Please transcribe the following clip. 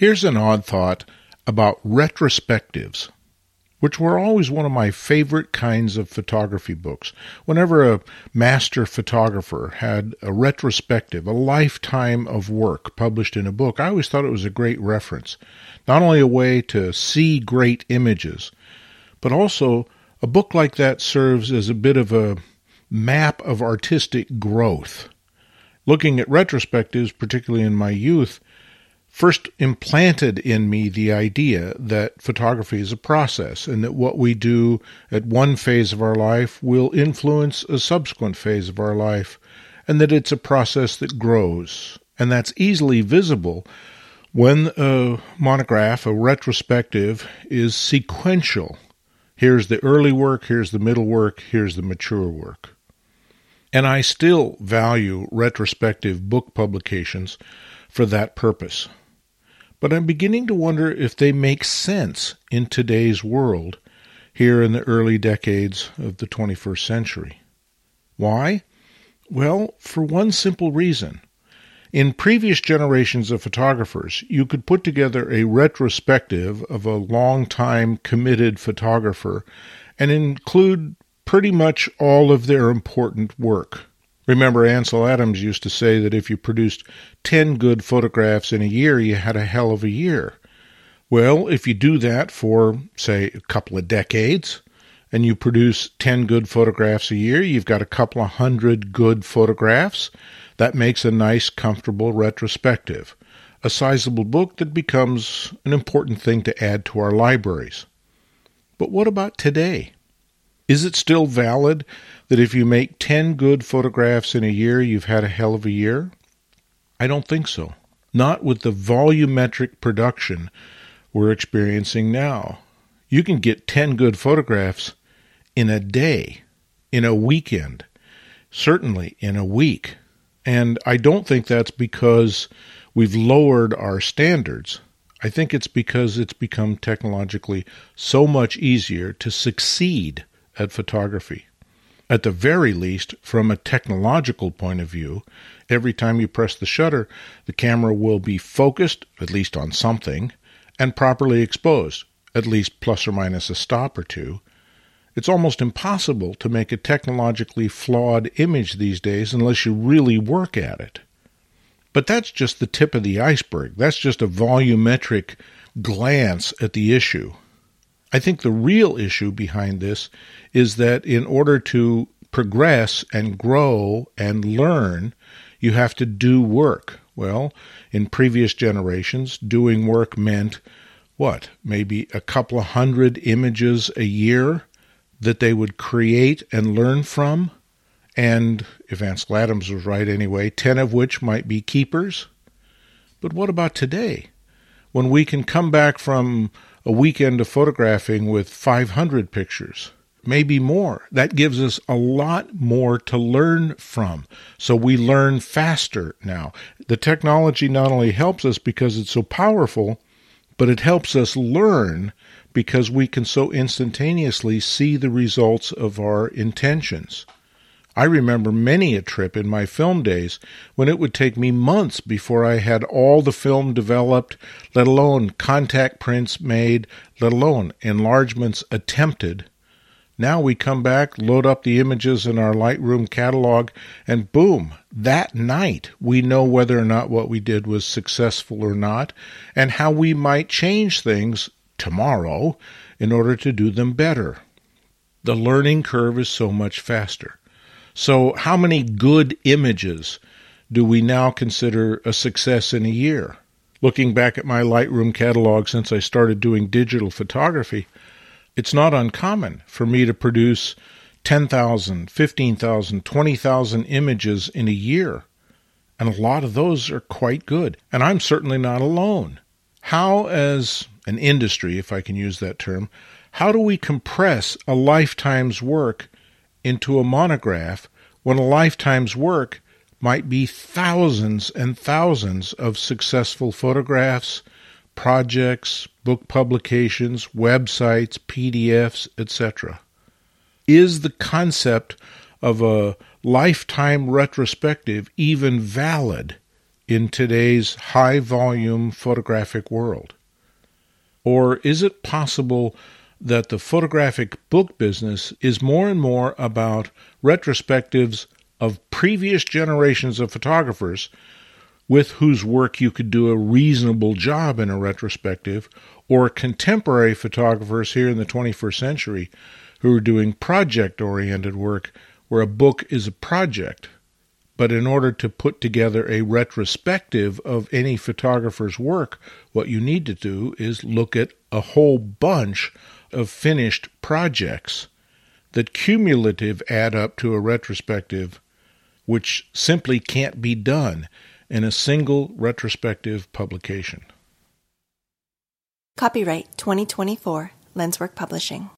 Here's an odd thought about retrospectives, which were always one of my favorite kinds of photography books. Whenever a master photographer had a retrospective, a lifetime of work published in a book, I always thought it was a great reference. Not only a way to see great images, but also a book like that serves as a bit of a map of artistic growth. Looking at retrospectives, particularly in my youth, first implanted in me the idea that photography is a process and that what we do at one phase of our life will influence a subsequent phase of our life and that it's a process that grows. And that's easily visible when a monograph, a retrospective, is sequential. Here's the early work, here's the middle work, here's the mature work. And I still value retrospective book publications for that purpose. But I'm beginning to wonder if they make sense in today's world, here in the early decades of the 21st century. Why? Well, for one simple reason. In previous generations of photographers, you could put together a retrospective of a long-time committed photographer and include pretty much all of their important work. Remember, Ansel Adams used to say that if you produced 10 good photographs in a year, you had a hell of a year. Well, if you do that for, say, a couple of decades, and you produce 10 good photographs a year, you've got a couple of hundred good photographs. That makes a nice, comfortable retrospective. A sizable book that becomes an important thing to add to our libraries. But what about today? Is it still valid that if you make 10 good photographs in a year, you've had a hell of a year? I don't think so. Not with the volumetric production we're experiencing now. You can get 10 good photographs in a day, in a weekend, certainly in a week. And I don't think that's because we've lowered our standards. I think it's because it's become technologically so much easier to succeed at photography. At the very least, from a technological point of view, every time you press the shutter, the camera will be focused, at least on something, and properly exposed, at least plus or minus a stop or two. It's almost impossible to make a technologically flawed image these days unless you really work at it. But that's just the tip of the iceberg. That's just a volumetric glance at the issue. I think the real issue behind this is that in order to progress and grow and learn, you have to do work. Well, in previous generations, doing work meant what? Maybe a couple of hundred images a year that they would create and learn from. And if Ansel Adams was right anyway, 10 of which might be keepers. But what about today? When we can come back from a weekend of photographing with 500 pictures, maybe more. That gives us a lot more to learn from. So we learn faster now. The technology not only helps us because it's so powerful, but it helps us learn because we can so instantaneously see the results of our intentions. I remember many a trip in my film days when it would take me months before I had all the film developed, let alone contact prints made, let alone enlargements attempted. Now we come back, load up the images in our Lightroom catalog, and boom, that night we know whether or not what we did was successful or not, and how we might change things tomorrow in order to do them better. The learning curve is so much faster. So, how many good images do we now consider a success in a year? Looking back at my Lightroom catalog since I started doing digital photography, it's not uncommon for me to produce 10,000, 15,000, 20,000 images in a year. And a lot of those are quite good. And I'm certainly not alone. How, as an industry, if I can use that term, how do we compress a lifetime's work into a monograph when a lifetime's work might be thousands and thousands of successful photographs, projects, book publications, websites, PDFs, etc. Is the concept of a lifetime retrospective even valid in today's high volume photographic world? Or is it possible that the photographic book business is more and more about retrospectives of previous generations of photographers with whose work you could do a reasonable job in a retrospective, or contemporary photographers here in the 21st century who are doing project oriented work where a book is a project. But in order to put together a retrospective of any photographer's work, what you need to do is look at a whole bunch of finished projects that cumulative add up to a retrospective, which simply can't be done in a single retrospective publication. Copyright 2024 Lenswork Publishing.